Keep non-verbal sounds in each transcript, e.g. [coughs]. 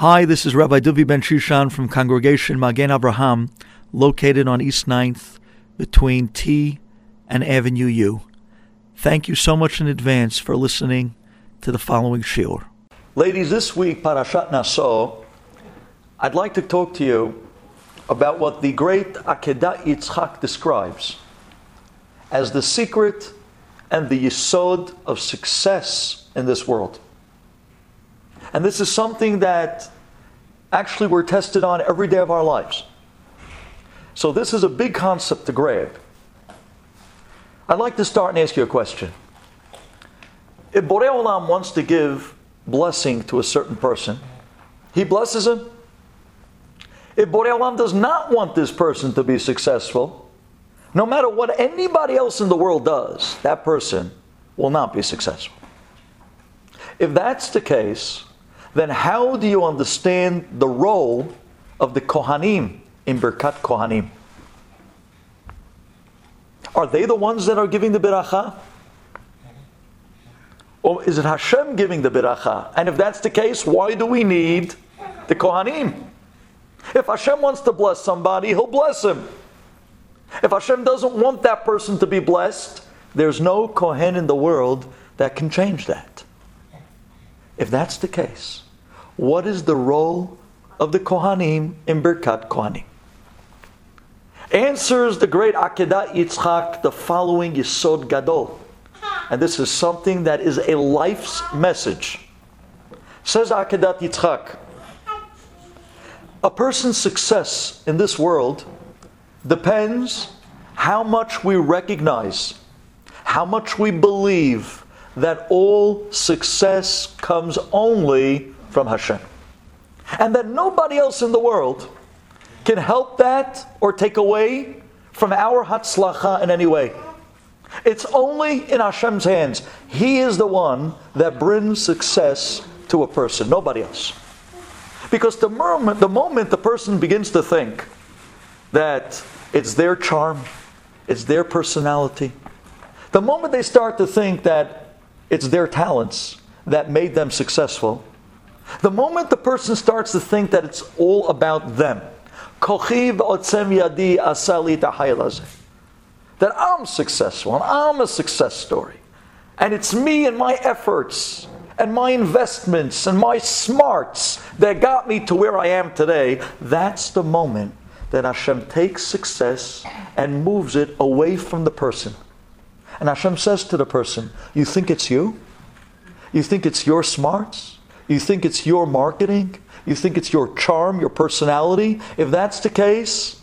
Hi, this is Rabbi Duvi Ben Shushan from Congregation Magen Abraham, located on East 9th between T and Avenue U. Thank you so much in advance for listening to the following shiur. Ladies, this week, Parashat Naso, I'd like to talk to you about what the great Akedah Yitzchak describes as the secret and the yisod of success in this world. And this is something that actually we're tested on every day of our lives. So this is a big concept to grab. I'd like to start and ask you a question. If Borei Olam wants to give blessing to a certain person, he blesses him. If Borei Olam does not want this person to be successful, no matter what anybody else in the world does, that person will not be successful. If that's the case, then how do you understand the role of the Kohanim in Birkat Kohanim? Are they the ones that are giving the biracha? Or is it Hashem giving the biracha? And if that's the case, why do we need the Kohanim? If Hashem wants to bless somebody, He'll bless him. If Hashem doesn't want that person to be blessed, there's no Kohen in the world that can change that. If that's the case, what is the role of the Kohanim in Birkat Kohanim? Answers the great Akedah Yitzchak the following Yisod Gadol. And this is something that is a life's message. Says Akedat Yitzchak, a person's success in this world depends how much we recognize, how much we believe that all success comes only from Hashem. And that nobody else in the world can help that or take away from our Hatzlacha in any way. It's only in Hashem's hands. He is the one that brings success to a person, nobody else. Because the moment, the moment the person begins to think that it's their charm, it's their personality, the moment they start to think that it's their talents that made them successful, the moment the person starts to think that it's all about them, that I'm successful and I'm a success story. And it's me and my efforts and my investments and my smarts that got me to where I am today. That's the moment that Hashem takes success and moves it away from the person. And Hashem says to the person, You think it's you? You think it's your smarts? You think it's your marketing? You think it's your charm, your personality? If that's the case,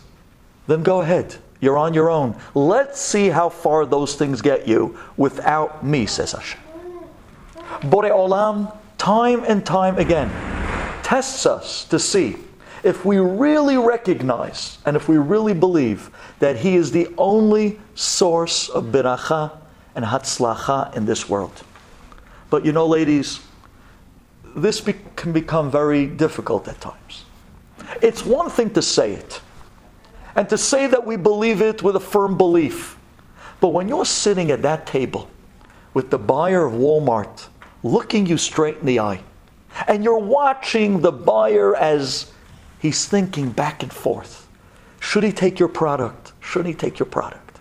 then go ahead. You're on your own. Let's see how far those things get you without me, says Hashem. Borei Olam, time and time again, tests us to see if we really recognize and if we really believe that He is the only source of biracha and hatzlacha in this world. But you know, ladies, this be- can become very difficult at times. It's one thing to say it and to say that we believe it with a firm belief. But when you're sitting at that table with the buyer of Walmart looking you straight in the eye, and you're watching the buyer as he's thinking back and forth should he take your product? Should he take your product?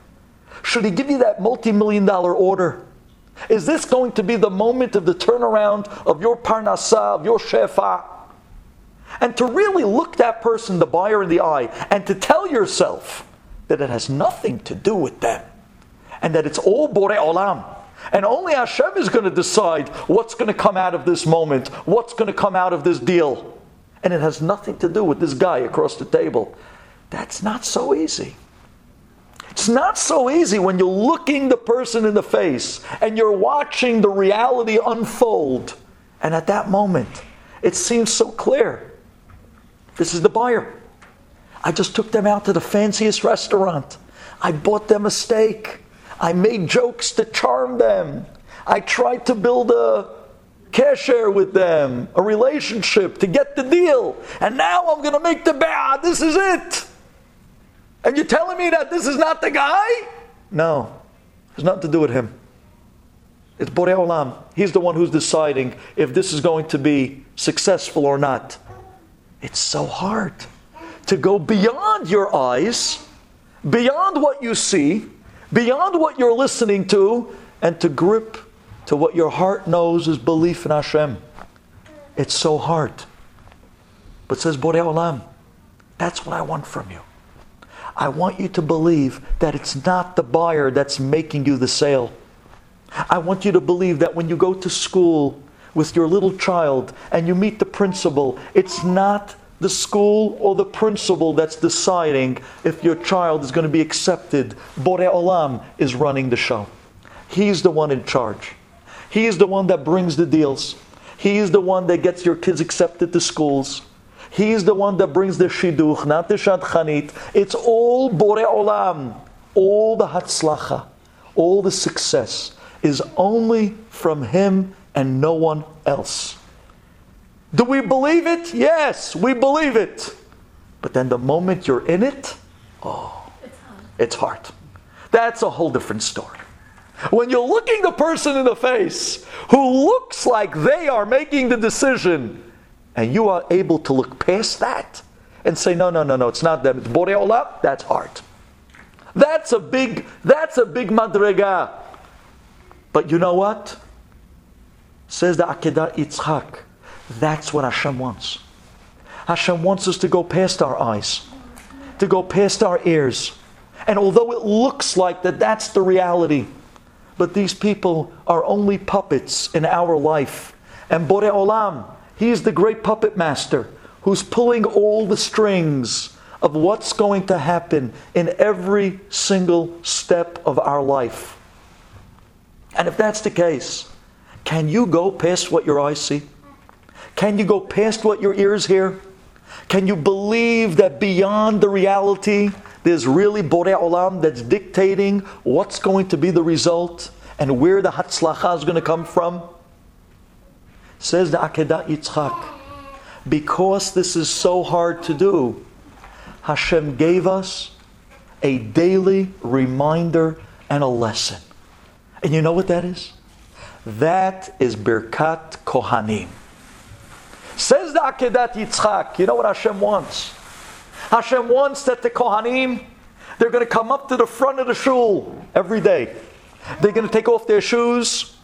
Should he give you that multi million dollar order? Is this going to be the moment of the turnaround of your parnasa, of your shefa? And to really look that person, the buyer, in the eye and to tell yourself that it has nothing to do with them and that it's all Borei Olam. And only Hashem is going to decide what's going to come out of this moment, what's going to come out of this deal. And it has nothing to do with this guy across the table. That's not so easy. It's not so easy when you're looking the person in the face and you're watching the reality unfold. And at that moment, it seems so clear. This is the buyer. I just took them out to the fanciest restaurant. I bought them a steak. I made jokes to charm them. I tried to build a kesher with them, a relationship to get the deal. And now I'm going to make the bad. This is it. And you're telling me that this is not the guy? No. It has nothing to do with him. It's Borei Olam. He's the one who's deciding if this is going to be successful or not. It's so hard to go beyond your eyes, beyond what you see, beyond what you're listening to, and to grip to what your heart knows is belief in Hashem. It's so hard. But says Borei Olam, that's what I want from you. I want you to believe that it's not the buyer that's making you the sale. I want you to believe that when you go to school with your little child and you meet the principal, it's not the school or the principal that's deciding if your child is going to be accepted. Borei Olam is running the show. He's the one in charge. He is the one that brings the deals. He is the one that gets your kids accepted to schools. He is the one that brings the shidduch, not the shadchanit. It's all Borei Olam. All the hatzlacha, all the success is only from Him and no one else. Do we believe it? Yes, we believe it. But then the moment you're in it, oh. It's hard. That's a whole different story. When you're looking the person in the face who looks like they are making the decision, and you are able to look past that and say, no, no, no, no, it's not them, it's Borei Olam, that's hard. That's a big, that's a big madrega. But you know what? Says the Akedah Yitzchak. That's what Hashem wants. Hashem wants us to go past our eyes, to go past our ears. And although it looks like that that's the reality, but these people are only puppets in our life. And Borei Olam, He is the great puppet master who's pulling all the strings of what's going to happen in every single step of our life. And if that's the case, can you go past what your eyes see? Can you go past what your ears hear? Can you believe that beyond the reality there's really Borei Olam that's dictating what's going to be the result and where the Hatzlacha is going to come from. Says the Akedah Yitzchak, because this is so hard to do, Hashem gave us a daily reminder and a lesson. And you know what that is? That is Birkat Kohanim. Says the Akedat Yitzchak, you know what Hashem wants? Hashem wants that the Kohanim, they're going to come up to the front of the shul every day. They're going to take off their shoes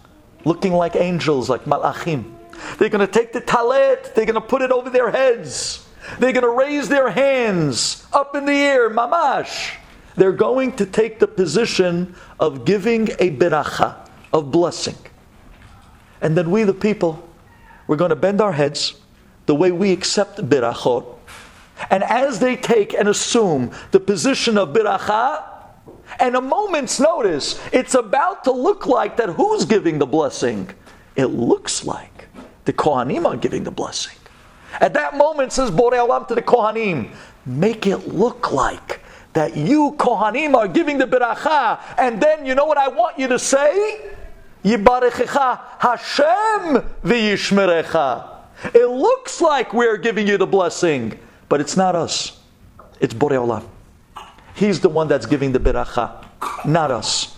looking like angels, like malachim. They're going to take the talet, they're going to put it over their heads. They're going to raise their hands up in the air, mamash. They're going to take the position of giving a beracha, of blessing. And then we, the people, we're going to bend our heads the way we accept berachot and as they take and assume the position of biracha, and a moment's notice, it's about to look like that who's giving the blessing? It looks like the Kohanim are giving the blessing. At that moment, says Borei Olam to the Kohanim, make it look like that you Kohanim are giving the biracha, and then you know what I want you to say? Yibarechecha Hashem v'yishmerecha. It looks like we're giving you the blessing. But it's not us. It's Borei Olam. He's the one that's giving the beracha, not us.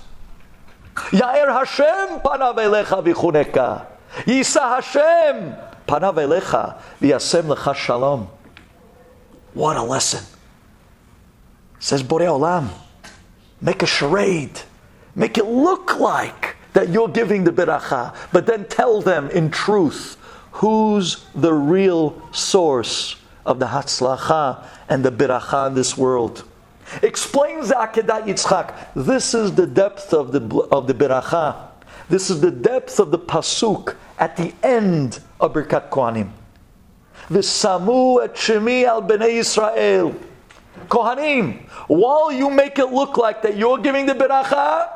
Yair Hashem panav elecha v'chuneka. Yisa Hashem panav elecha v'yasem lecha shalom. What a lesson. Says Borei Olam, make a charade. Make it look like that you're giving the beracha, but then tell them in truth who's the real source of the Hatzlacha and the Biracha in this world. Explains the Akedat Yitzchak. This is the depth of the, of the Biracha. This is the depth of the Pasuk at the end of Birkat Kohanim. V'samu et shemi al bnei Yisrael. Kohanim, while you make it look like that you're giving the beracha,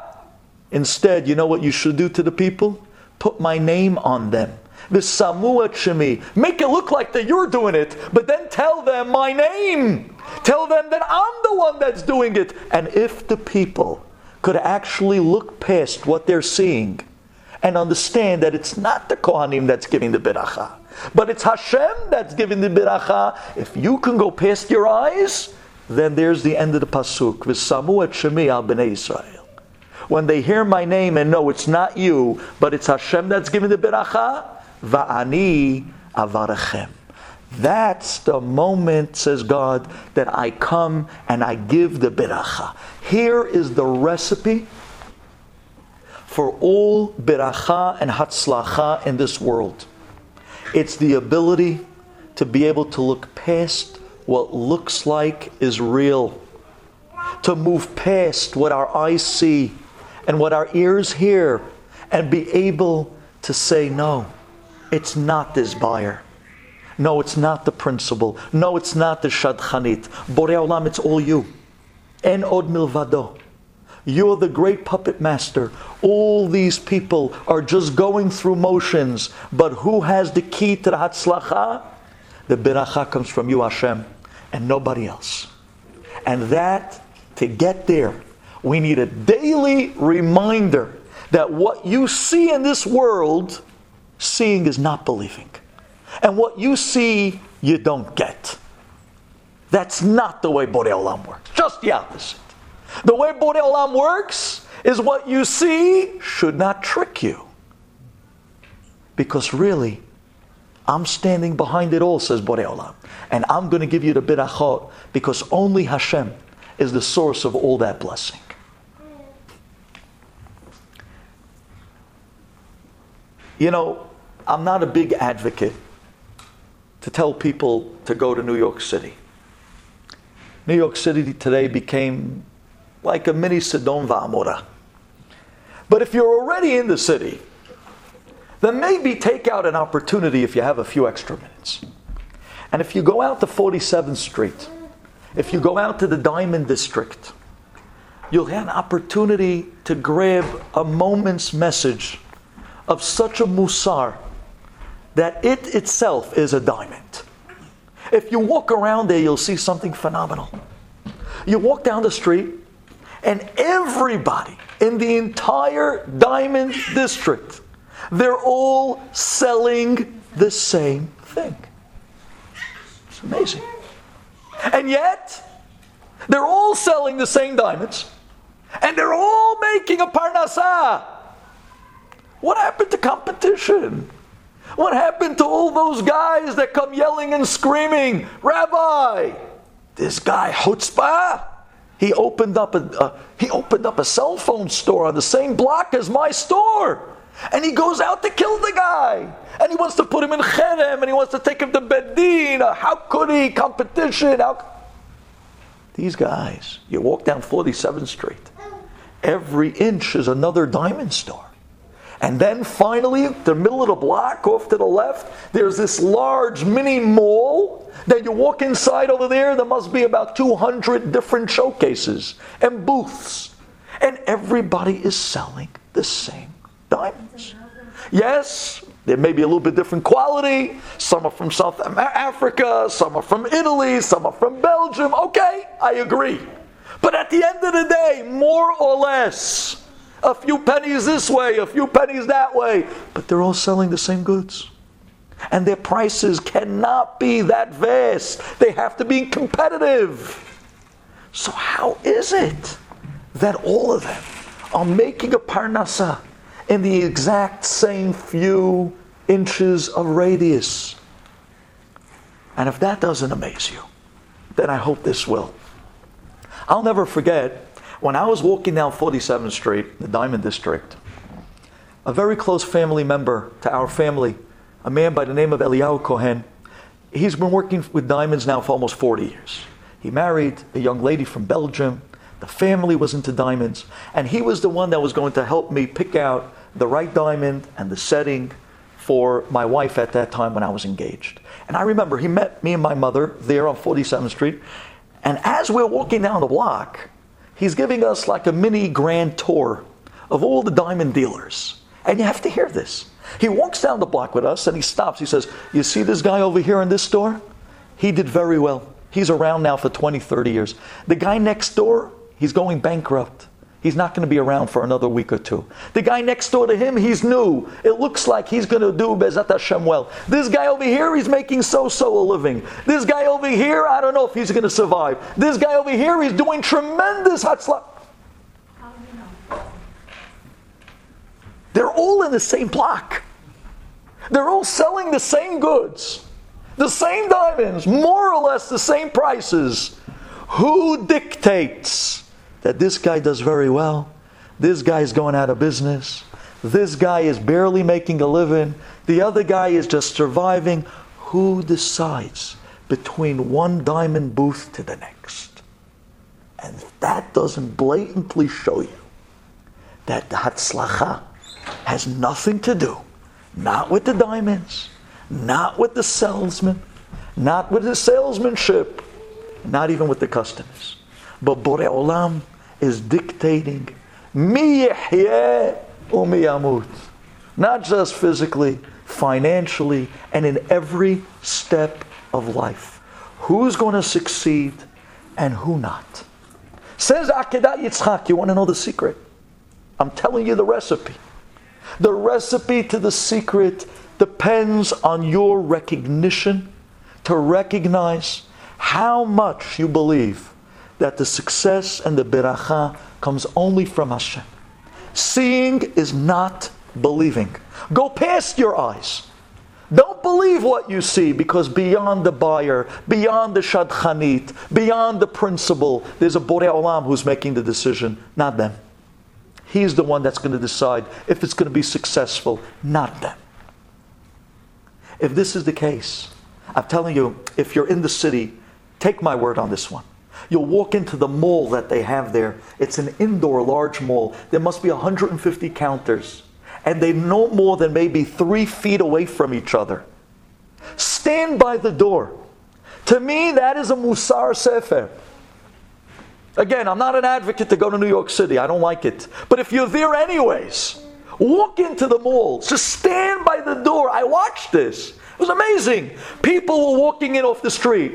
instead, you know what you should do to the people? Put my name on them. V'samuat shemi. Make it look like that you're doing it, but then tell them my name. Tell them that I'm the one that's doing it. And if the people could actually look past what they're seeing and understand that it's not the Kohanim that's giving the biracha, but it's Hashem that's giving the biracha, if you can go past your eyes, then there's the end of the pasuk. V'samuat shemi al bnei Israel when they hear my name and know it's not you, but it's Hashem that's giving the biracha, Va'ani avarachem. That's the moment, says God, that I come and I give the beracha. Here is the recipe for all beracha and hatzlacha in this world. It's the ability to be able to look past what looks like is real, to move past what our eyes see and what our ears hear, and be able to say, No, it's not this buyer. No, it's not the principal. No, it's not the shadchanit. Borei Olam, it's all you. En od milvado. You're the great puppet master. All these people are just going through motions. But who has the key to the hatzlacha? The beracha comes from you, Hashem, and nobody else. And that, to get there, we need a daily reminder that what you see in this world, seeing is not believing. And what you see, you don't get. That's not the way Borei Olam works. Just the opposite. The way Borei Olam works is what you see should not trick you. Because really, I'm standing behind it all, says Borei Olam. And I'm going to give you the birachot because only Hashem is the source of all that blessing. You know, I'm not a big advocate to tell people to go to New York City. New York City today became like a mini Sodom Va'amora. But if you're already in the city, then maybe take out an opportunity if you have a few extra minutes. And if you go out to 47th Street, if you go out to the Diamond District, you'll have an opportunity to grab a moment's message of such a musar that it itself is a diamond. If you walk around there, you'll see something phenomenal. You walk down the street, and everybody in the entire diamond district, they're all selling the same thing. It's amazing. And yet, they're all selling the same diamonds, and they're all making a parnasah. What happened to competition? What happened to all those guys that come yelling and screaming, Rabbi, this guy chutzpah, he opened up a uh, he opened up a cell phone store on the same block as my store, and he goes out to kill the guy, and he wants to put him in cherem, and he wants to take him to beit din. How could he? Competition. How? These guys, you walk down 47th Street, every inch is another diamond store. And then finally, the middle of the block, off to the left, there's this large mini mall. Then you walk inside over there, there must be about 200 different showcases and booths. And everybody is selling the same diamonds. Yes, there may be a little bit different quality. Some are from South Africa, some are from Italy, some are from Belgium. Okay, I agree. But at the end of the day, more or less, a few pennies this way, a few pennies that way, but they're all selling the same goods. And their prices cannot be that vast. They have to be competitive. So, how is it that all of them are making a parnasa in the exact same few inches of radius? And if that doesn't amaze you, then I hope this will. I'll never forget when I was walking down 47th Street, the Diamond District, a very close family member to our family, a man by the name of Eliyahu Cohen, he's been working with diamonds now for almost 40 years. He married a young lady from Belgium. The family was into diamonds. And he was the one that was going to help me pick out the right diamond and the setting for my wife at that time when I was engaged. And I remember he met me and my mother there on 47th Street. And as we're walking down the block, he's giving us like a mini grand tour of all the diamond dealers. And you have to hear this. He walks down the block with us and he stops. He says, You see this guy over here in this store? He did very well. He's around now for 20, 30 years. The guy next door, he's going bankrupt. He's not going to be around for another week or two. The guy next door to him, he's new. It looks like he's going to do Bezat Hashem well. This guy over here, he's making so-so a living. This guy over here, I don't know if he's going to survive. This guy over here, he's doing tremendous hatzlah. They're all in the same block. They're all selling the same goods. the same diamonds, more or less the same prices. Who dictates that this guy does very well? This guy is going out of business. This guy is barely making a living. The other guy is just surviving. Who decides between one diamond booth to the next? And that doesn't blatantly show you that the Hatzlacha has nothing to do, not with the diamonds, not with the salesman, not with the salesmanship, not even with the customers. But Borei Olam is dictating mi umi yamut. Not just physically, financially, and in every step of life. Who's going to succeed and who not? Says Akedat Yitzchak, you want to know the secret? I'm telling you the recipe. The recipe to the secret depends on your recognition to recognize how much you believe that the success and the beracha comes only from Hashem. Seeing is not believing. Go past your eyes. Don't believe what you see because beyond the buyer, beyond the shadchanit, beyond the principal, there's a Borei Olam who's making the decision, not them. He's the one that's going to decide if it's going to be successful, not them. If this is the case, I'm telling you, if you're in the city, take my word on this one. You'll walk into the mall that they have there. It's an indoor large mall. There must be 150 counters. And they're no more than maybe three feet away from each other. Stand by the door. To me, that is a Musar Sefer. Again, I'm not an advocate to go to New York City. I don't like it. But if you're there anyways, walk into the mall. Just stand by the door. I watched this. It was amazing. People were walking in off the street.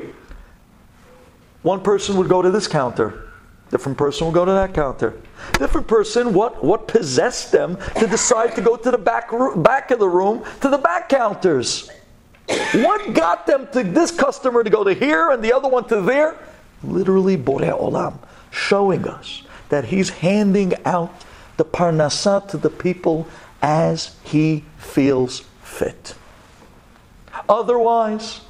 One person would go to this counter. Different person would go to that counter. Different person, what, what possessed them to decide to go to the back, room, back of the room, to the back counters? What got them to this customer to go to here and the other one to there? Literally, Borei Olam, showing us that he's handing out the parnasah to the people as he feels fit. Otherwise,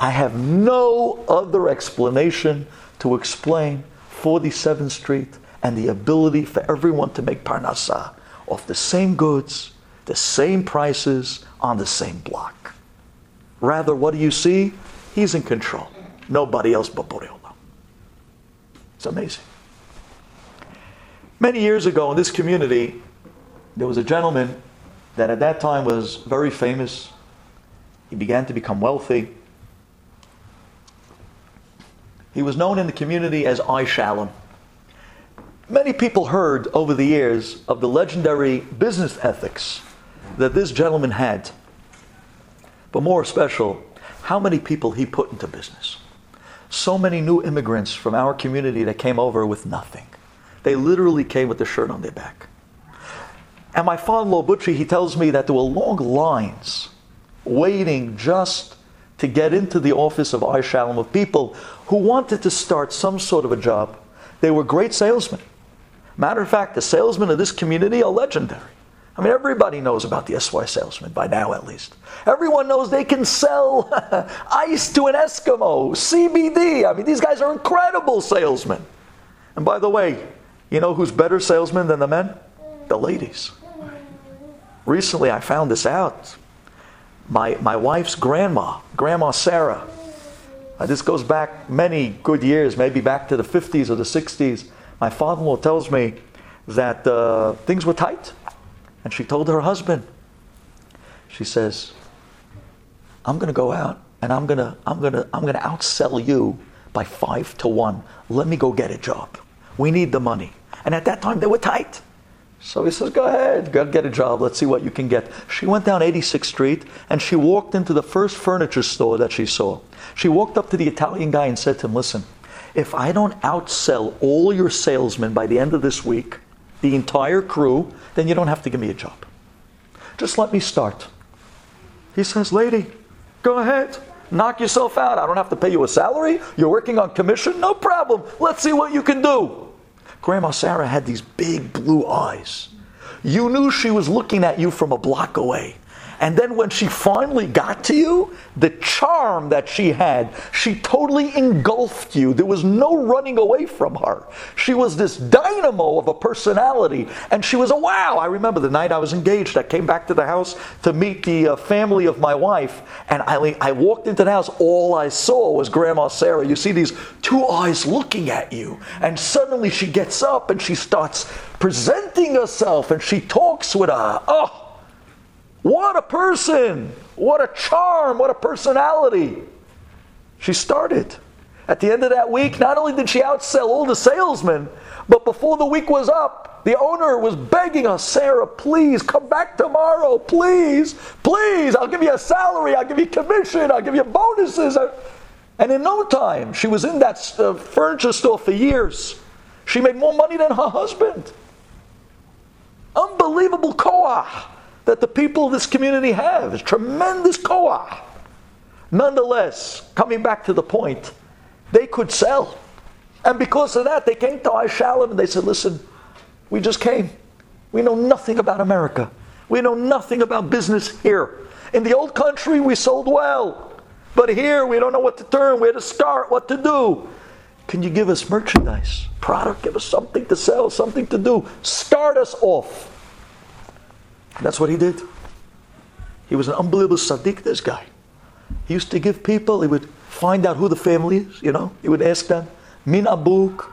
I have no other explanation to explain 47th Street and the ability for everyone to make parnasa off the same goods, the same prices, on the same block. Rather, what do you see? He's in control. Nobody else but Borei It's amazing. Many years ago in this community, there was a gentleman that at that time was very famous. He began to become wealthy. He was known in the community as I Shalom. Many people heard over the years of the legendary business ethics that this gentleman had. But more special, how many people he put into business. So many new immigrants from our community that came over with nothing. They literally came with the shirt on their back. And my father-in-law Butchie, he tells me that there were long lines waiting just to get into the office of I Shalom of people who wanted to start some sort of a job. They were great salesmen. Matter of fact, the salesmen of this community are legendary. I mean, everybody knows about the SY salesman, by now at least. Everyone knows they can sell [laughs] ice to an Eskimo, CBD. I mean, these guys are incredible salesmen. And by the way, you know who's better salesmen than the men? The ladies. Recently, I found this out my, my wife's grandma, Grandma Sarah. Uh, this goes back many good years, maybe back to the 50s or the 60s. My father in law tells me that uh, things were tight. And she told her husband, she says, I'm going to go out and I'm going to I'm going to I'm going to outsell you by 5 to 1. Let me go get a job. We need the money. And at that time they were tight. So he says, Go ahead, go get a job. Let's see what you can get. She went down 86th Street and she walked into the first furniture store that she saw. She walked up to the Italian guy and said to him, Listen, if I don't outsell all your salesmen by the end of this week, the entire crew, then you don't have to give me a job. Just let me start. He says, Lady, go ahead. Knock yourself out. I don't have to pay you a salary. You're working on commission. No problem. Let's see what you can do. Grandma Sarah had these big blue eyes. You knew she was looking at you from a block away. And then when she finally got to you, the charm that she had, she totally engulfed you. There was no running away from her. She was this dynamo of a personality, and she was a wow. I remember the night I was engaged, I came back to the house to meet the uh, family of my wife, and I, I walked into the house. All I saw was Grandma Sarah. You see these two eyes looking at you, and suddenly she gets up and she starts presenting herself, and she talks with her. Oh, what a person! What a charm! What a personality! She started. At the end of that week, not only did she outsell all the salesmen, but before the week was up, the owner was begging us, Sarah, please come back tomorrow, please, please. I'll give you a salary, I'll give you commission, I'll give you bonuses. And in no time, she was in that uh, furniture store for years. She made more money than her husband. Unbelievable koah that the people of this community have. It's tremendous koah. Nonetheless, coming back to the point, they could sell. And because of that, they came to I Shalom and they said, listen, we just came. We know nothing about America. We know nothing about business here. In the old country, we sold well. But here, we don't know what to turn, where to start, what to do. Can you give us merchandise, product? Give us something to sell, something to do. Start us off. That's what he did. He was an unbelievable sadiq, this guy. He used to give people, he would find out who the family is, you know. He would ask them, Min Abuk.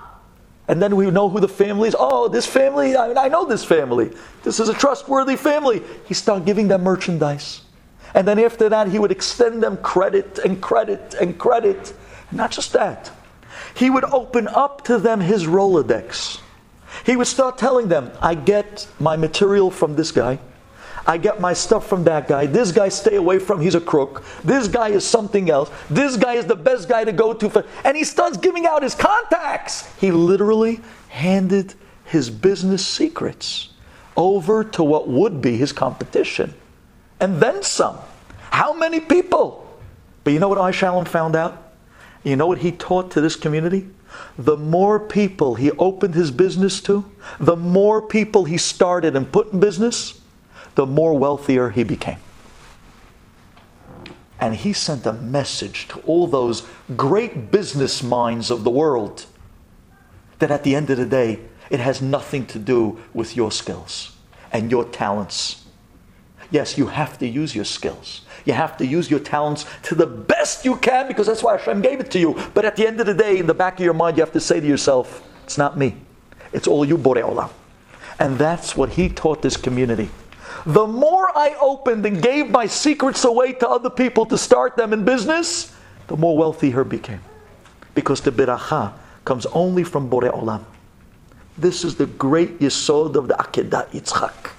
And then we know who the family is. Oh, this family, I, I know this family. This is a trustworthy family. He started giving them merchandise. And then after that, he would extend them credit and credit and credit. Not just that, he would open up to them his Rolodex. He would start telling them, I get my material from this guy. I get my stuff from that guy. This guy stay away from, he's a crook. This guy is something else. This guy is the best guy to go to for and he starts giving out his contacts. He literally handed his business secrets over to what would be his competition. And then some. How many people? But you know what I Shalom found out? You know what he taught to this community? The more people he opened his business to, the more people he started and put in business, the more wealthier he became. And he sent a message to all those great business minds of the world that at the end of the day, it has nothing to do with your skills and your talents. Yes, you have to use your skills. You have to use your talents to the best you can because that's why Hashem gave it to you. But at the end of the day, in the back of your mind, you have to say to yourself, it's not me. It's all you, Borei Olam. And that's what he taught this community. The more I opened and gave my secrets away to other people to start them in business, the more wealthy her became. Because the beracha comes only from Borei Olam. This is the great yesod of the Akedah Yitzchak.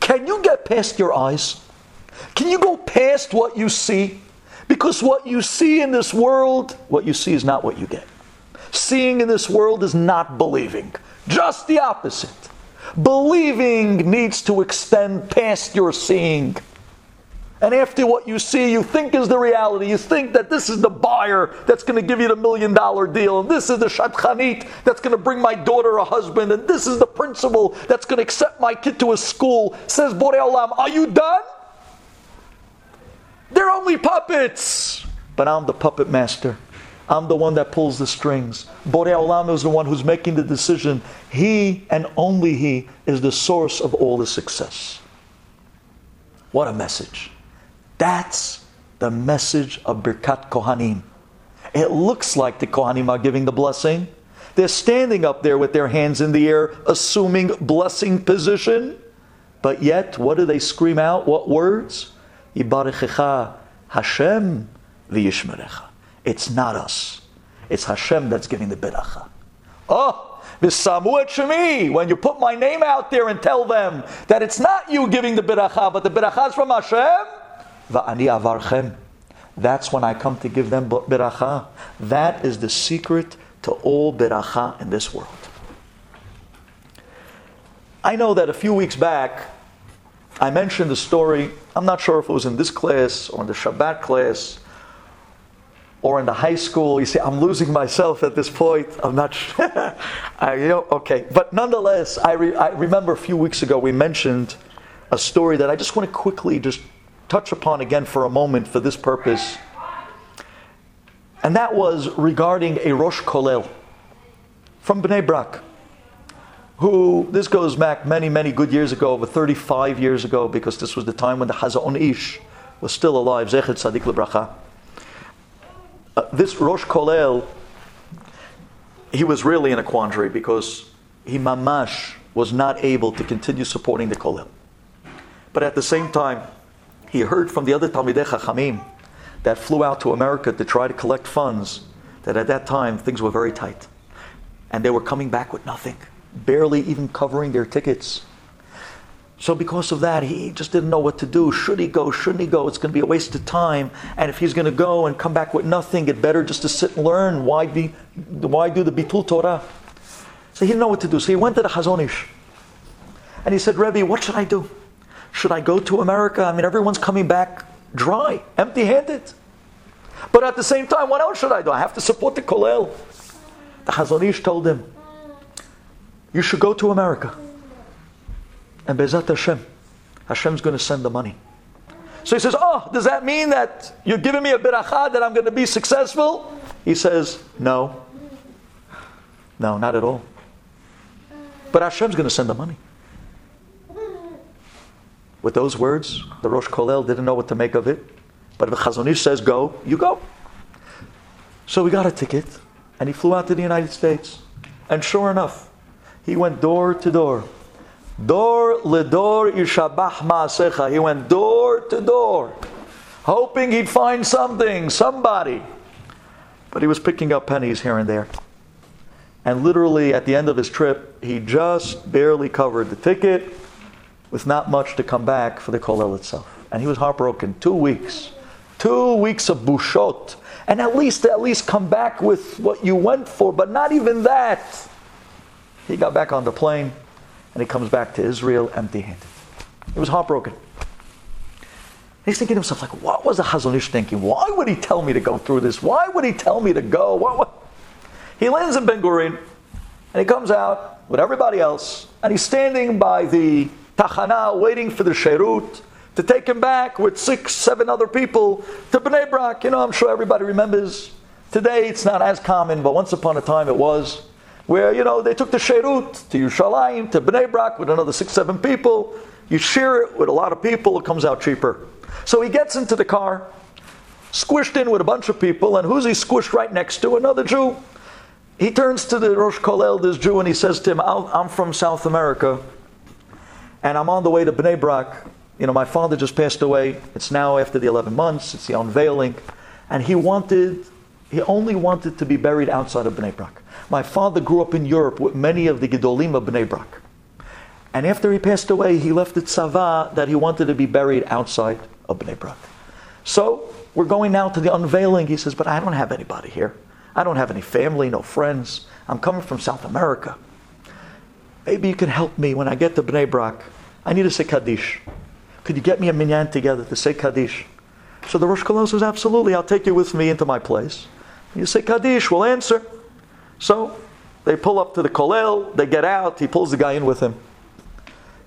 Can you get past your eyes? Can you go past what you see? Because what you see in this world, what you see is not what you get. Seeing in this world is not believing. Just the opposite. Believing needs to extend past your seeing. And after what you see, you think is the reality. You think that this is the buyer that's going to give you the million dollar deal, and this is the shadchanit that's going to bring my daughter a husband, and this is the principal that's going to accept my kid to a school. Says Borei Olam, are you done? They're only puppets, but I'm the puppet master. I'm the one that pulls the strings. Borei Olam is the one who's making the decision. He and only He is the source of all the success. What a message. That's the message of Birkat Kohanim. It looks like the Kohanim are giving the blessing. They're standing up there with their hands in the air, assuming blessing position. But yet, what do they scream out? What words? Yibarechecha Hashem v'yishmerecha. It's not us. It's Hashem that's giving the beracha. Oh, v'samu shemi. When you put my name out there and tell them that it's not you giving the beracha, but the beracha is from Hashem, va'ani avarchem. That's when I come to give them beracha. That is the secret to all beracha in this world. I know that a few weeks back, I mentioned the story. I'm not sure if it was in this class or in the Shabbat class or in the high school. You see, I'm losing myself at this point. I'm not sure. [laughs] I, you know, okay. But nonetheless, I, re- I remember a few weeks ago we mentioned a story that I just want to quickly just touch upon again for a moment for this purpose. And that was regarding a Rosh Kolel from Bnei Brak, who, this goes back many, many good years ago, over 35 years ago, because this was the time when the Hazon Ish was still alive, Zechet Sadik Lebracha. Uh, this Rosh Kolel, he was really in a quandary because he mamash was not able to continue supporting the Kolel. But at the same time, he heard from the other Talmidei Chachamim that flew out to America to try to collect funds that at that time things were very tight. And they were coming back with nothing, barely even covering their tickets. So because of that, he just didn't know what to do. Should he go? Shouldn't he go? It's going to be a waste of time. And if he's going to go and come back with nothing, it better just to sit and learn. Why, be, why do the Bitul Torah? So he didn't know what to do. So he went to the Hazon Ish. And he said, Rebbe, what should I do? Should I go to America? I mean, everyone's coming back dry, empty handed. But at the same time, what else should I do? I have to support the Kolel. The Hazon Ish told him, You should go to America. And Bezat Hashem, Hashem's going to send the money. So he says, Oh, does that mean that you're giving me a biracha that I'm going to be successful? He says, No. No, not at all. But Hashem's going to send the money. With those words, the Rosh Kolel didn't know what to make of it. But if the Hazon Ish says go, you go. So we got a ticket, and he flew out to the United States. And sure enough, he went door to door. Door ledor ishabach ma'asecha. He went door to door, hoping he'd find something, somebody. But he was picking up pennies here and there. And literally, at the end of his trip, he just barely covered the ticket with not much to come back for the kollel itself. And he was heartbroken. Two weeks. Two weeks of bushot. And at least, at least come back with what you went for, but not even that. He got back on the plane and he comes back to Israel empty handed. He was heartbroken. He's thinking to himself, like, what was the Hazon Ish thinking? Why would he tell me to go through this? Why would he tell me to go? What, what? He lands in Ben Gurion and he comes out with everybody else and he's standing by the Tachana waiting for the Sherut to take him back with six, seven other people to Bnei Brak. You know, I'm sure everybody remembers. Today it's not as common, but once upon a time it was. Where, you know, they took the Sherut to Yerushalayim, to Bnei Brak with another six, seven people. You share it with a lot of people, it comes out cheaper. So he gets into the car, squished in with a bunch of people, and who's he squished right next to? Another Jew. He turns to the Rosh Kolel, this Jew, and he says to him, I'm from South America and I'm on the way to Bnei Brak. You know, my father just passed away. It's now after the 11 months. It's the unveiling, and he wanted, he only wanted to be buried outside of Bnei Brak. My father grew up in Europe with many of the Gedolim of Bnei Brak. And after he passed away, he left it Sava that he wanted to be buried outside of Bnei Brak. So we're going now to the unveiling. He says, but I don't have anybody here. I don't have any family, no friends. I'm coming from South America. Maybe you can help me when I get to Bnei Brak. I need to say Kaddish. Could you get me a minyan together to say Kaddish? So the Rosh Kolel says, Absolutely, I'll take you with me into my place. You say Kaddish, we'll answer. So they pull up to the kollel, they get out, he pulls the guy in with him.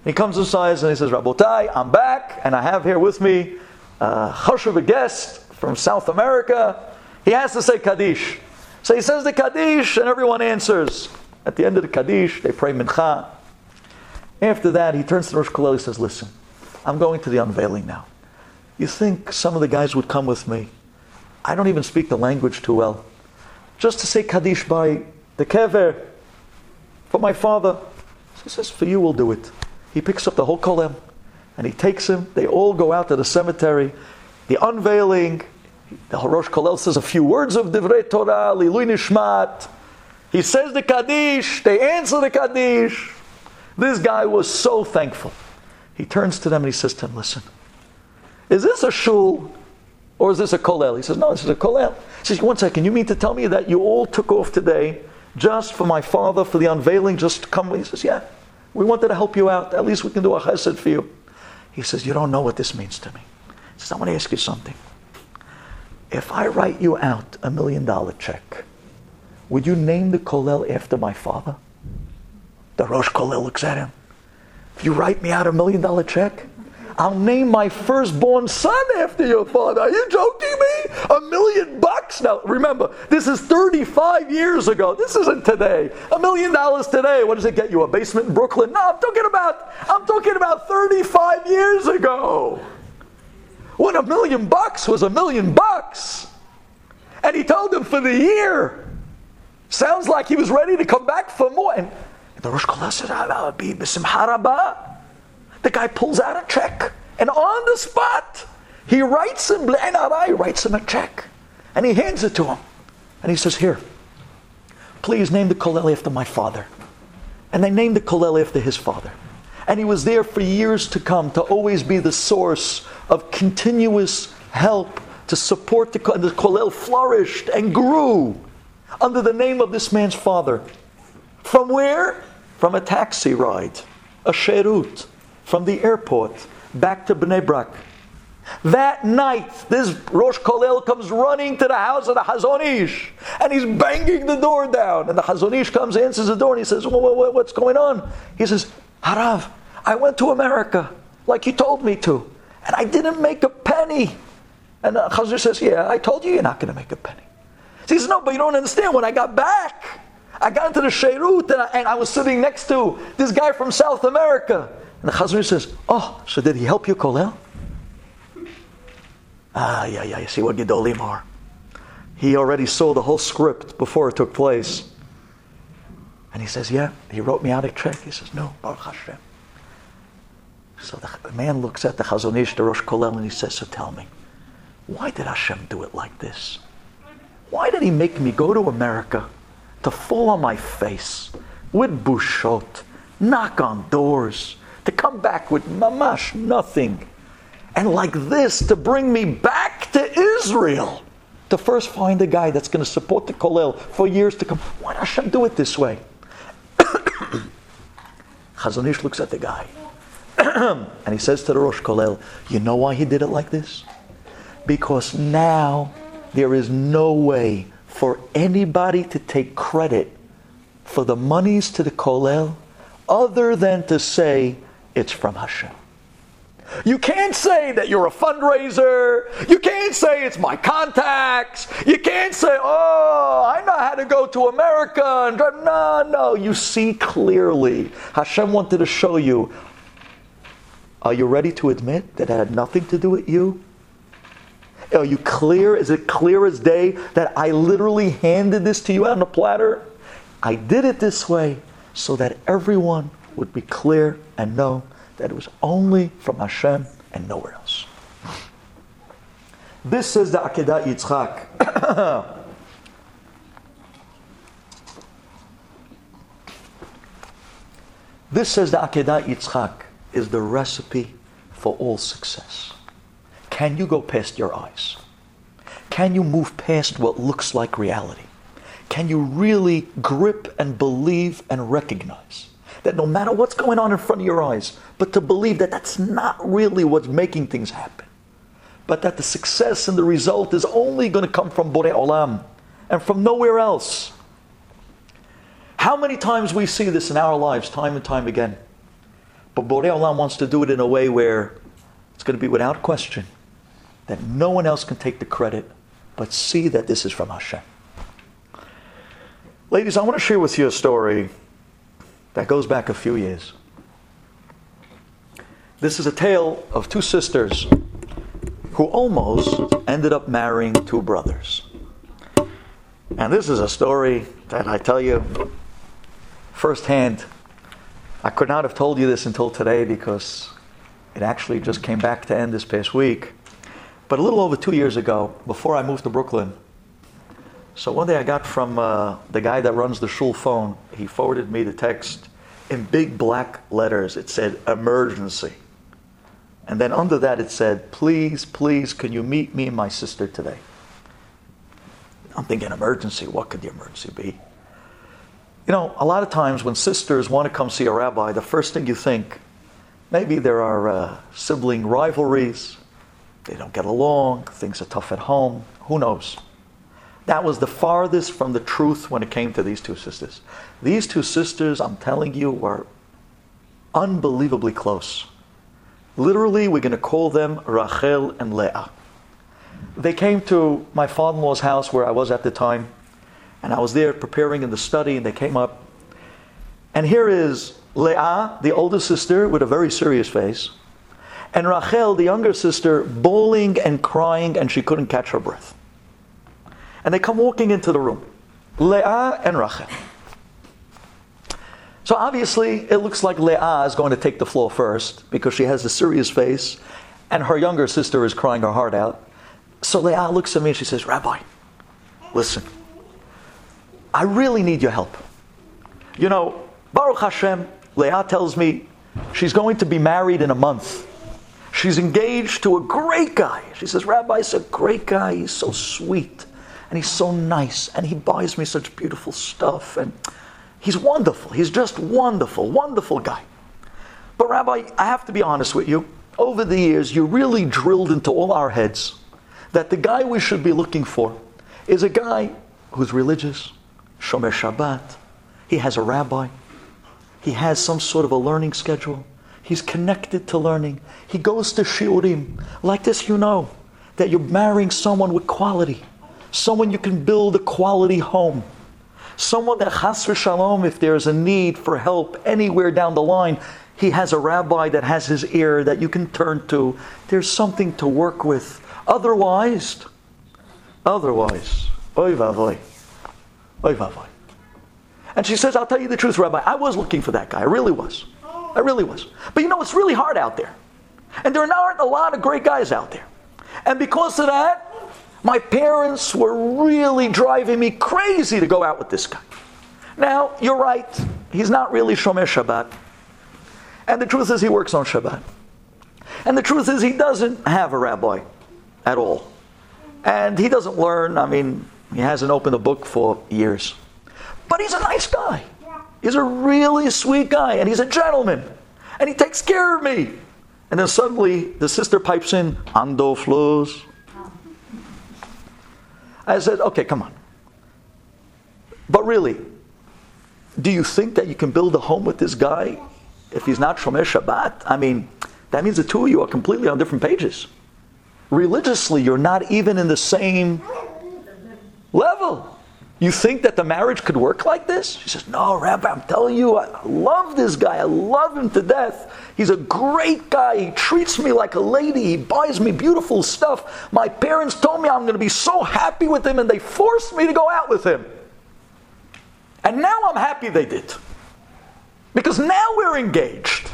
He comes inside and he says, Rabotai, I'm back, and I have here with me uh, a chashuv, a guest from South America. He has to say Kaddish. So he says the Kaddish, and everyone answers. At the end of the Kaddish, they pray Mincha. After that, he turns to Rosh Kolel and says, Listen, I'm going to the unveiling now. You think some of the guys would come with me? I don't even speak the language too well. Just to say Kaddish by the Kever for my father. So he says, For you, we'll do it. He picks up the whole Kolel and he takes him. They all go out to the cemetery. The unveiling, the Rosh Kolel says a few words of Divrei Torah, Lilui Nishmat. He says the Kaddish, they answer the Kaddish. This guy was so thankful. He turns to them and he says to them, Listen, is this a shul or is this a kolel? He says, No, this is a kolel. He says, One second, you mean to tell me that you all took off today just for my father, for the unveiling, just to come? He says, Yeah, we wanted to help you out. At least we can do a chesed for you. He says, You don't know what this means to me. He says, I want to ask you something. If I write you out a million dollar check, would you name the Kolel after my father? The Rosh Kolel looks at him. If you write me out a million dollar check, I'll name my firstborn son after your father. Are you joking me? A million bucks? Now, remember, this is 35 years ago. This isn't today. A million dollars today. What does it get you? A basement in Brooklyn? No, I'm talking about, I'm talking about 35 years ago. When a million bucks was a million bucks. And he told him for the year. Sounds like he was ready to come back for more. And the Rosh I'll be The guy pulls out a check. And on the spot, he writes him, he writes him a check. And he hands it to him. And he says, Here, please name the Kollel after my father. And they named the Kollel after his father. And he was there for years to come to always be the source of continuous help to support the, the Kollel flourished and grew under the name of this man's father. From where? From a taxi ride, a sherut, from the airport back to Bnei Brak. That night, this Rosh Kollel comes running to the house of the Chazon Ish, and he's banging the door down. And the Chazon Ish comes, answers the door, and he says, What's going on? He says, Harav, I went to America like you told me to, and I didn't make a penny. And the Chazon says, Yeah, I told you you're not going to make a penny. He says, No, but you don't understand. When I got back, I got into the Sheirut and I, and I was sitting next to this guy from South America. And the Chazon says, Oh, so did he help you, Kollel? Ah, yeah, yeah, you see what Gedolim are. He already saw the whole script before it took place. And he says, Yeah, he wrote me out a check. He says, No, Baruch Hashem. So the, man looks at the Chazon Ish, the Rosh Kollel, and he says, So tell me, why did Hashem do it like this? Why did he make me go to America to fall on my face with bushot, knock on doors, to come back with mamash nothing, and like this to bring me back to Israel? To first find a guy that's going to support the Kollel for years to come. Why did Hashem do it this way? [coughs] Chazon Ish looks at the guy [coughs] and he says to the Rosh Kollel, You know why he did it like this? Because now there is no way for anybody to take credit for the monies to the Kollel other than to say it's from Hashem. You can't say that you're a fundraiser. You can't say it's my contacts. You can't say, oh, I know how to go to America and drive. No, no. You see clearly. Hashem wanted to show you. Are you ready to admit that it had nothing to do with you? Are you clear? Is it clear as day that I literally handed this to you on a platter? I did it this way so that everyone would be clear and know that it was only from Hashem and nowhere else. This says the Akedah Yitzchak. [coughs] this says the Akedah Yitzchak is the recipe for all success. Can you go past your eyes? Can you move past what looks like reality? Can you really grip and believe and recognize that no matter what's going on in front of your eyes, but to believe that that's not really what's making things happen, but that the success and the result is only going to come from Borei Olam and from nowhere else? How many times we see this in our lives, time and time again? But Borei Olam wants to do it in a way where it's going to be without question that no one else can take the credit, but see that this is from Hashem. Ladies, I want to share with you a story that goes back a few years. This is a tale of two sisters who almost ended up marrying two brothers. And this is a story that I tell you firsthand. I could not have told you this until today because it actually just came back to end this past week. But a little over two years ago, before I moved to Brooklyn, so one day I got from uh, the guy that runs the shul phone, he forwarded me the text in big black letters. It said emergency. And then under that it said, please, please, can you meet me and my sister today? I'm thinking, emergency, what could the emergency be? You know, a lot of times when sisters want to come see a rabbi, the first thing you think, maybe there are uh, sibling rivalries, they don't get along, things are tough at home, who knows? That was the farthest from the truth when it came to these two sisters. These two sisters, I'm telling you, were unbelievably close. Literally, we're going to call them Rachel and Leah. They came to my father in law's house where I was at the time, and I was there preparing in the study, and they came up. And here is Leah, the older sister, with a very serious face, and Rachel, the younger sister, bawling and crying, and she couldn't catch her breath. And they come walking into the room Leah and Rachel. So obviously, it looks like Leah is going to take the floor first because she has a serious face, and her younger sister is crying her heart out. So Leah looks at me and she says, Rabbi, listen, I really need your help. You know, Baruch Hashem, Leah tells me she's going to be married in a month. She's engaged to a great guy. She says, Rabbi, he's a great guy. He's so sweet and he's so nice and he buys me such beautiful stuff and he's wonderful. He's just wonderful, wonderful guy. But, Rabbi, I have to be honest with you. Over the years, you really drilled into all our heads that the guy we should be looking for is a guy who's religious, Shomer Shabbat, he has a rabbi, he has some sort of a learning schedule, he's connected to learning, he goes to shiurim. Like this, you know that you're marrying someone with quality, someone you can build a quality home. Someone that chas shalom, if there's a need for help anywhere down the line, he has a rabbi that has his ear that you can turn to. There's something to work with. Otherwise, otherwise, oy oy vavoy. And she says, I'll tell you the truth, Rabbi, I was looking for that guy. I really was. I really was. But you know, it's really hard out there. And there aren't a lot of great guys out there. And because of that, my parents were really driving me crazy to go out with this guy. Now, you're right, he's not really Shomer Shabbat. And the truth is, he works on Shabbat. And the truth is, he doesn't have a rabbi at all. And he doesn't learn, I mean, he hasn't opened a book for years. But he's a nice guy. He's a really sweet guy, and he's a gentleman. And he takes care of me. And then suddenly the sister pipes in, Ando flows. I said, okay, come on. But really, do you think that you can build a home with this guy if he's not Shomer Shabbat? I mean, that means the two of you are completely on different pages. Religiously, you're not even in the same level. You think that the marriage could work like this? She says, No, Rabbi, I'm telling you, I love this guy. I love him to death. He's a great guy. He treats me like a lady. He buys me beautiful stuff. My parents told me I'm going to be so happy with him, and they forced me to go out with him. And now I'm happy they did. Because now we're engaged.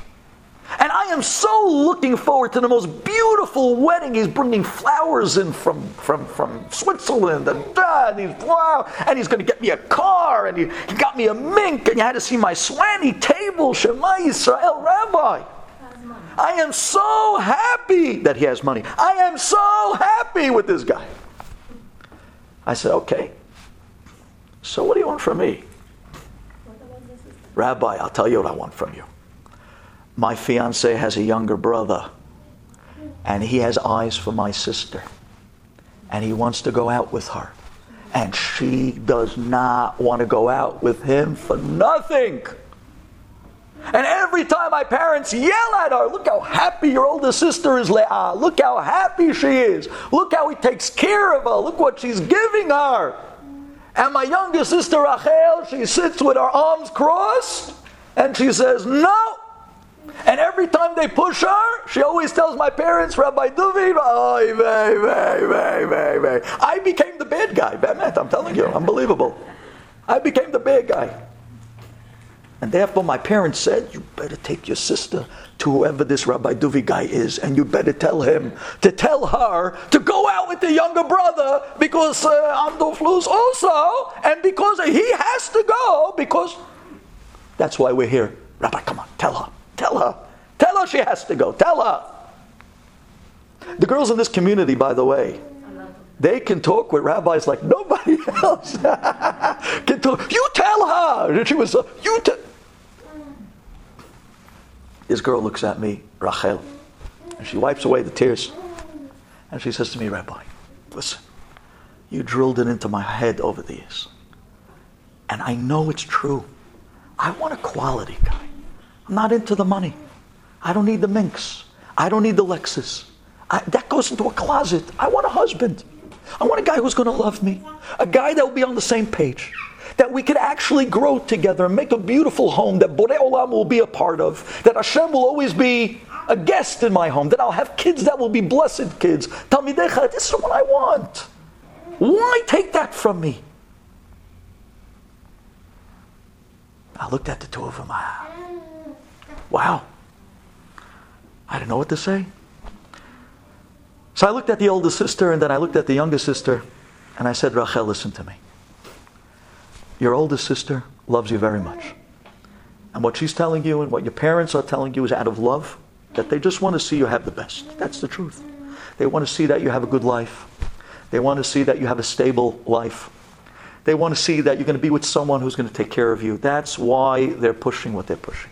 And I am so looking forward to the most beautiful wedding. He's bringing flowers in from, from, from Switzerland and, uh, and he's wow, and he's going to get me a car and he, he got me a mink and you had to see my swanny table, Shema Yisrael Rabbi. I am so happy that he has money. I am so happy with this guy. I said, okay. So what do you want from me? Rabbi, I'll tell you what I want from you my fiance has a younger brother, and he has eyes for my sister, and he wants to go out with her. And she does not want to go out with him for nothing. And every time my parents yell at her, look how happy your older sister is, Leah. Look how happy she is. Look how he takes care of her. Look what she's giving her. And my younger sister, Rachel, she sits with her arms crossed and she says, No, and every time they push her, she always tells my parents, Rabbi vey. I became the bad guy, Bemet, I'm telling you, unbelievable. I became the bad guy. And therefore, my parents said, You better take your sister to whoever this Rabbi Duvi guy is, and you better tell him to tell her to go out with the younger brother because uh, Amdo also, and because he has to go, because that's why we're here. Rabbi, come on, tell her. Tell her. Tell her she has to go. Tell her. The girls in this community, by the way, they can talk with rabbis like nobody [laughs] else can talk. You tell her. She was, uh, you tell. This girl looks at me, Rachel, and she wipes away the tears. And she says to me, Rabbi, listen, you drilled it into my head over the years. And I know it's true. I want a quality guy. I'm not into the money. I don't need the minx. I don't need the Lexus. I, that goes into a closet. I want a husband. I want a guy who's going to love me, a guy that will be on the same page, that we could actually grow together and make a beautiful home that Borei Olam will be a part of, that Hashem will always be a guest in my home, that I'll have kids that will be blessed kids. Talmidecha, this is what I want. Why take that from me? I looked at the two of them. Ah. Wow. I didn't know what to say. So I looked at the older sister and then I looked at the younger sister and I said, Rachel, listen to me. Your older sister loves you very much. And what she's telling you and what your parents are telling you is out of love, that they just want to see you have the best. That's the truth. They want to see that you have a good life. They want to see that you have a stable life. They want to see that you're going to be with someone who's going to take care of you. That's why they're pushing what they're pushing.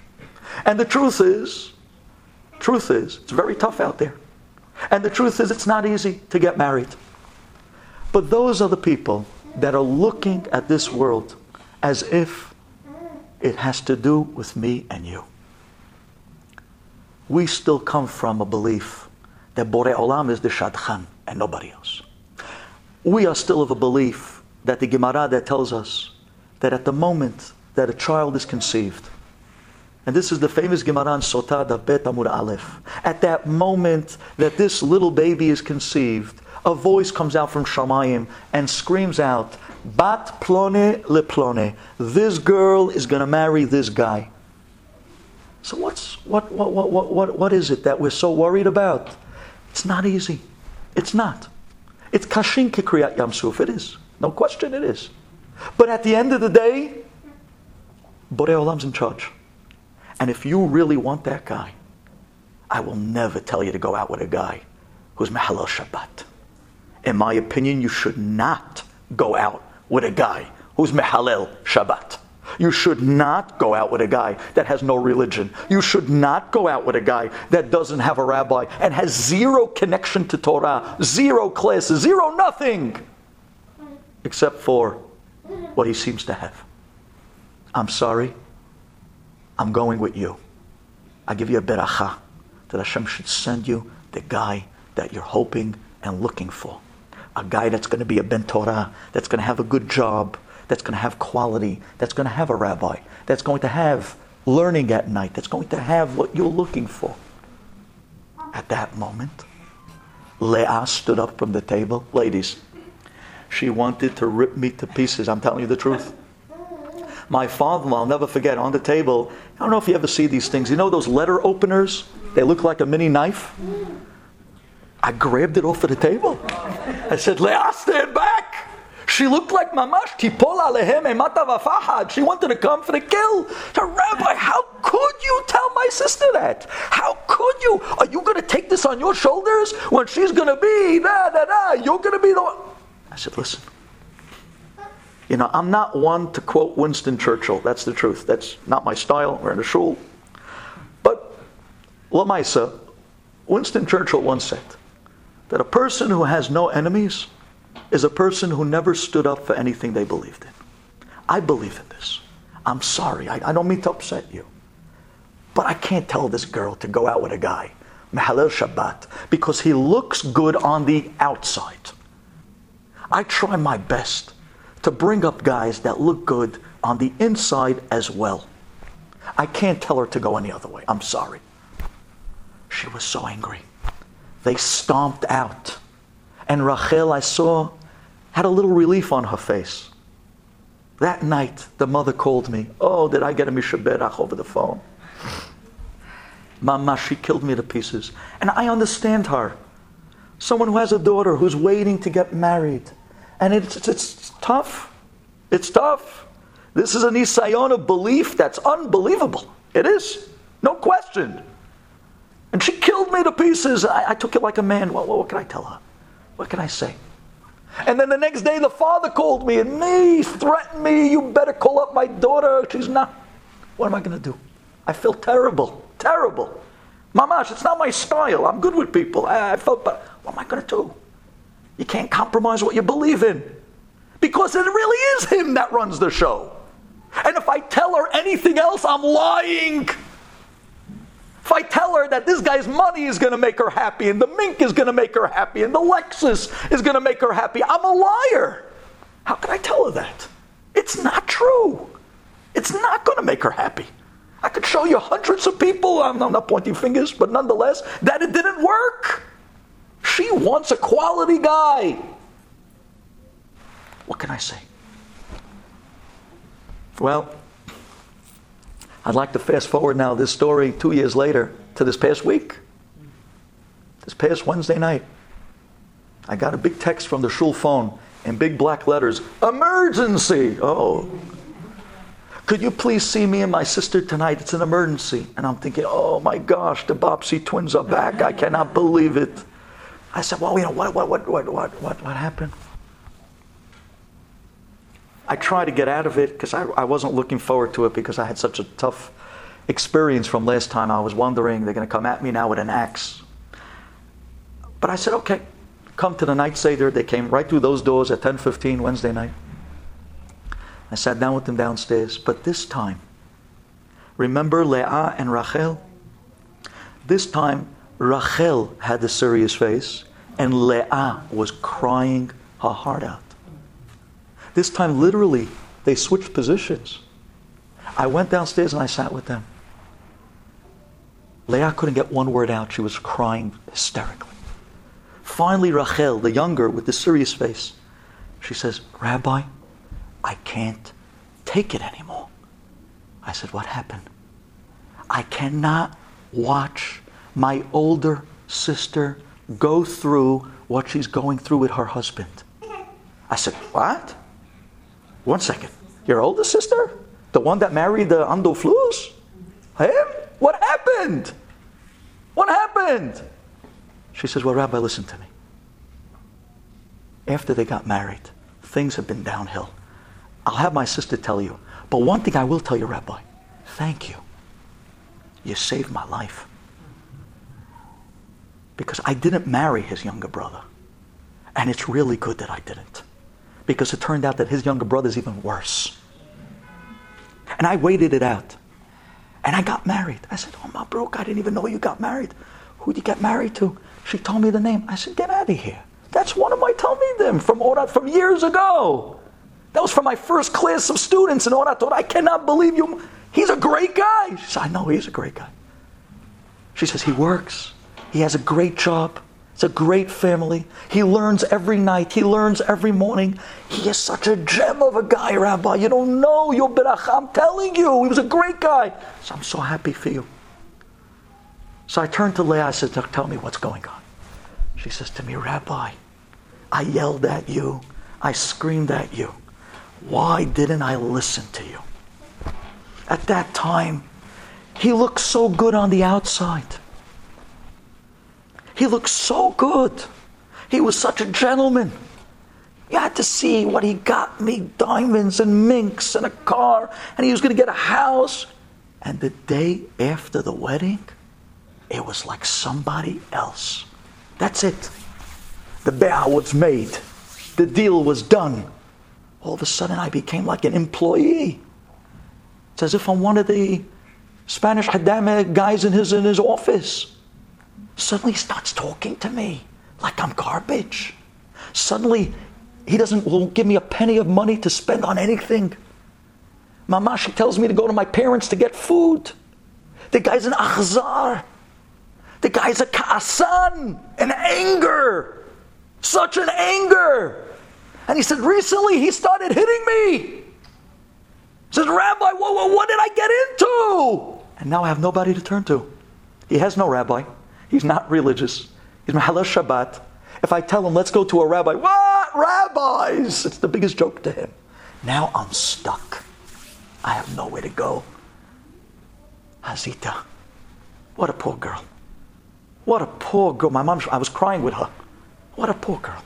And the truth is, truth is, it's very tough out there. And the truth is, it's not easy to get married. But those are the people that are looking at this world as if it has to do with me and you. We still come from a belief that Borei Olam is the Shadchan and nobody else. We are still of a belief that the Gemara that tells us that at the moment that a child is conceived, and this is the famous Gemara in Sotah, Bet Amud Aleph. At that moment that this little baby is conceived, a voice comes out from Shamayim and screams out, Bat plone le plone. This girl is going to marry this guy. So what's what what what what what what is it that we're so worried about? It's not easy. It's not. It's kashin kikriyat Yam Suf. It is. No question it is. But at the end of the day, Borei Olam's in charge. And if you really want that guy, I will never tell you to go out with a guy who's Mahalal Shabbat. In my opinion, you should not go out with a guy who's Mahalal Shabbat. You should not go out with a guy that has no religion. You should not go out with a guy that doesn't have a rabbi and has zero connection to Torah, zero classes, zero nothing, except for what he seems to have. I'm sorry, I'm going with you. I give you a beracha that Hashem should send you the guy that you're hoping and looking for. A guy that's going to be a ben Torah, that's going to have a good job, that's going to have quality, that's going to have a rabbi, that's going to have learning at night, that's going to have what you're looking for. At that moment, Leah stood up from the table. Ladies, she wanted to rip me to pieces. I'm telling you the truth. My father, I'll never forget, on the table, I don't know if you ever see these things. You know those letter openers? They look like a mini knife. I grabbed it off of the table. I said, Leah, stand back. She looked like mamash tipola lehem She wanted to come for the kill. So, Rabbi, how could you tell my sister that? How could you? Are you going to take this on your shoulders when she's going to be da da da? You're going to be the one. I said, listen. You know, I'm not one to quote Winston Churchill. That's the truth. That's not my style. We're in a shul. But Lamaisa, Winston Churchill once said that a person who has no enemies is a person who never stood up for anything they believed in. I believe in this. I'm sorry. I, I don't mean to upset you. But I can't tell this girl to go out with a guy, Mahalel Shabbat, because he looks good on the outside. I try my best to bring up guys that look good on the inside as well. I can't tell her to go any other way. I'm sorry. She was so angry. They stomped out. And Rachel, I saw, had a little relief on her face. That night, the mother called me. Oh, did I get a mishaberach over the phone? Mama, she killed me to pieces. And I understand her. Someone who has a daughter who's waiting to get married. And it's, it's, it's tough. It's tough. This is a nisayon of belief that's unbelievable. It is. No question. And she killed me to pieces. I, I took it like a man. What, what, what can I tell her? What can I say? And then the next day, the father called me and me, threatened me, you better call up my daughter. She's not. What am I going to do? I feel terrible. Terrible. Mamash, it's not my style. I'm good with people. I, I felt, but what am I going to do? You can't compromise what you believe in. Because it really is him that runs the show. And if I tell her anything else, I'm lying. If I tell her that this guy's money is going to make her happy and the mink is going to make her happy and the Lexus is going to make her happy, I'm a liar. How can I tell her that? It's not true. It's not going to make her happy. I could show you hundreds of people, I'm not pointing fingers, but nonetheless, that it didn't work. She wants a quality guy. What can I say? Well, I'd like to fast forward now this story two years later to this past week. This past Wednesday night, I got a big text from the shul phone in big black letters Emergency! Oh. Could you please see me and my sister tonight? It's an emergency. And I'm thinking, oh my gosh, the Bobbsey twins are back. I cannot believe it. I said, well, you know, what, what, what, what, what, what happened? I tried to get out of it because I, I wasn't looking forward to it because I had such a tough experience from last time. I was wondering they're going to come at me now with an axe. But I said, okay, come to the night Seder. They came right through those doors at 10.15 Wednesday night. I sat down with them downstairs. But this time, remember Leah and Rachel? This time, Rachel had the serious face, and Leah was crying her heart out. This time, literally, they switched positions. I went downstairs and I sat with them. Leah couldn't get one word out. She was crying hysterically. Finally, Rachel, the younger with the serious face, she says, Rabbi, I can't take it anymore. I said, What happened? I cannot watch my older sister go through what she's going through with her husband. I said, What? One second. Your older sister? The one that married the Ando Flus? Him? What happened? What happened? She says, Well, Rabbi, listen to me. After they got married, things have been downhill. I'll have my sister tell you. But one thing I will tell you, Rabbi thank you. You saved my life. Because I didn't marry his younger brother. And it's really good that I didn't because it turned out that his younger brother is even worse. And I waited it out. And I got married. I said, Oh, my broke, I didn't even know you got married. Who'd you get married to? She told me the name. I said, Get out of here. That's one of my Talmidim from Orat from years ago. That was from my first class of students in Orat. I thought, "I cannot believe you. He's a great guy. She said, I know he's a great guy. She says, He works. He has a great job. It's a great family. He learns every night. He learns every morning. He is such a gem of a guy, Rabbi. You don't know. You're I'm telling you. He was a great guy. So I'm so happy for you. So I turned to Leah. I said, Tell me what's going on. She says to me, Rabbi, I yelled at you. I screamed at you. Why didn't I listen to you? At that time, he looked so good on the outside. He looked so good. He was such a gentleman. You had to see what he got me diamonds and minks and a car, and he was going to get a house. And the day after the wedding, it was like somebody else. That's it. The bow was made, the deal was done. All of a sudden, I became like an employee. It's as if I'm one of the Spanish Hadame guys in his, in his office. Suddenly he starts talking to me like I'm garbage. Suddenly he doesn't won't give me a penny of money to spend on anything. Mama, she tells me to go to my parents to get food. The guy's an achzar. The guy's a ka'asan, an anger. Such an anger. And he said, recently he started hitting me. He says, Rabbi, what, what, what did I get into? And now I have nobody to turn to. He has no rabbi. He's not religious. He's Mahalal Shabbat. If I tell him, let's go to a rabbi, what? Rabbis! It's the biggest joke to him. Now I'm stuck. I have nowhere to go. Hazita. What a poor girl. What a poor girl. My mom, I was crying with her. What a poor girl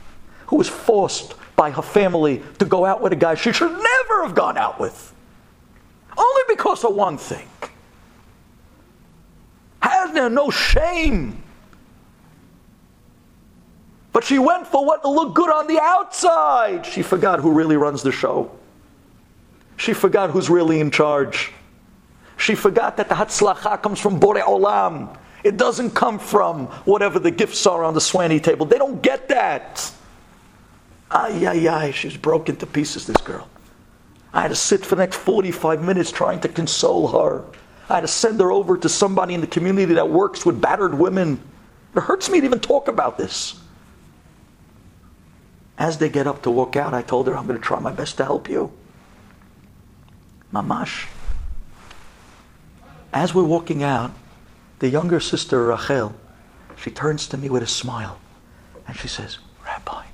who was forced by her family to go out with a guy she should never have gone out with. Only because of one thing. No shame? But she went for what looked good on the outside. She forgot who really runs the show. She forgot who's really in charge. She forgot that the Hatzlacha comes from Borei Olam. It doesn't come from whatever the gifts are on the swanny table. They don't get that. Ay, ay, ay. She was broken to pieces, this girl. I had to sit for the next 45 minutes trying to console her. I had to send her over to somebody in the community that works with battered women. It hurts me to even talk about this. As they get up to walk out, I told her, I'm going to try my best to help you. Mamash. As we're walking out, the younger sister, Rachel, she turns to me with a smile and she says, Rabbi,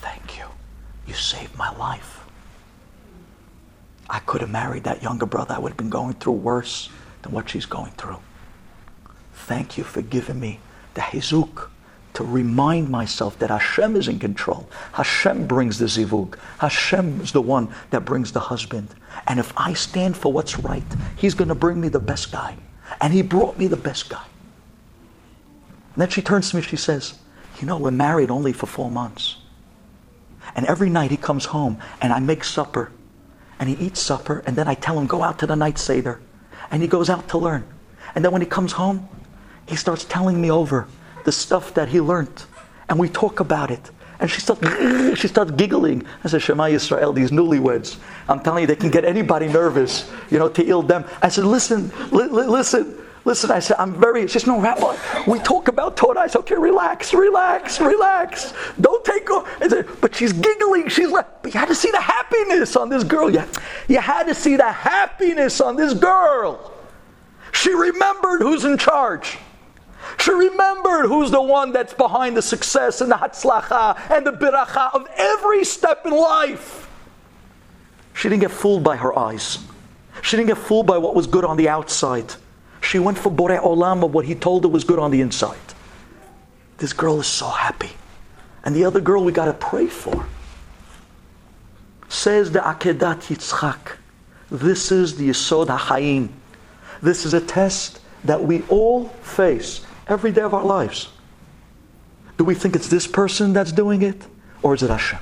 thank you. You saved my life. I could have married that younger brother. I would have been going through worse than what she's going through. Thank you for giving me the hizuk to remind myself that Hashem is in control. Hashem brings the zivug. Hashem is the one that brings the husband. And if I stand for what's right, He's going to bring me the best guy. And He brought me the best guy. And then she turns to me, she says, You know, we're married only for four months. And every night he comes home and I make supper. And he eats supper, and then I tell him, Go out to the night Seder. And he goes out to learn. And then when he comes home, he starts telling me over the stuff that he learned. And we talk about it. And she starts, [clears throat] she starts giggling. I said, Shema Yisrael, these newlyweds. I'm telling you, they can get anybody nervous, you know, to ill them. I said, listen, li- li- listen, listen. I said, I'm very, she says, no, Rabbi, we talk about Torah. I said, okay, relax, relax, relax. Don't take off. Said, but she's giggling. She's like, but you had to see the happiness on this girl. You, you had to see the happiness on this girl. She remembered who's in charge. She remembered who's the one that's behind the success and the hatzlacha and the beracha of every step in life. She didn't get fooled by her eyes. She didn't get fooled by what was good on the outside. She went for Borei Olam of what he told her was good on the inside. This girl is so happy. And the other girl we got to pray for. Says the Akedat Yitzchak. This is the Yisod HaChaim. This is a test that we all face every day of our lives. Do we think it's this person that's doing it, or is it Hashem?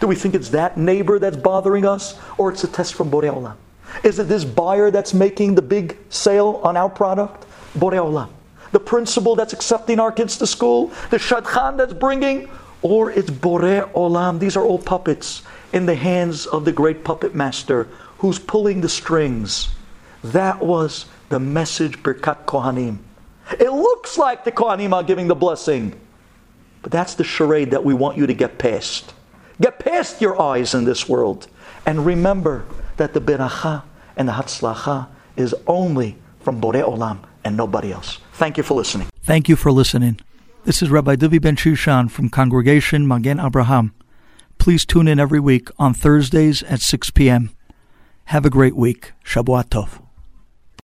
Do we think it's that neighbor that's bothering us, or it's a test from Borei Olam? Is it this buyer that's making the big sale on our product? Borei Olam. The principal that's accepting our kids to school? The shadchan that's bringing? Or it's Borei Olam. These are all puppets in the hands of the great puppet master who's pulling the strings. That was the message Birkat Kohanim. It looks like the Kohanim are giving the blessing. But that's the charade that we want you to get past. Get past your eyes in this world. And remember that the beracha and the hatzlacha is only from Borei Olam and nobody else. Thank you for listening. Thank you for listening. This is Rabbi Duvi Ben Shushan from Congregation Magen Abraham. Please tune in every week on Thursdays at 6 p.m. Have a great week. Shabbat Tov.